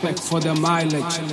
Respect for the mileage.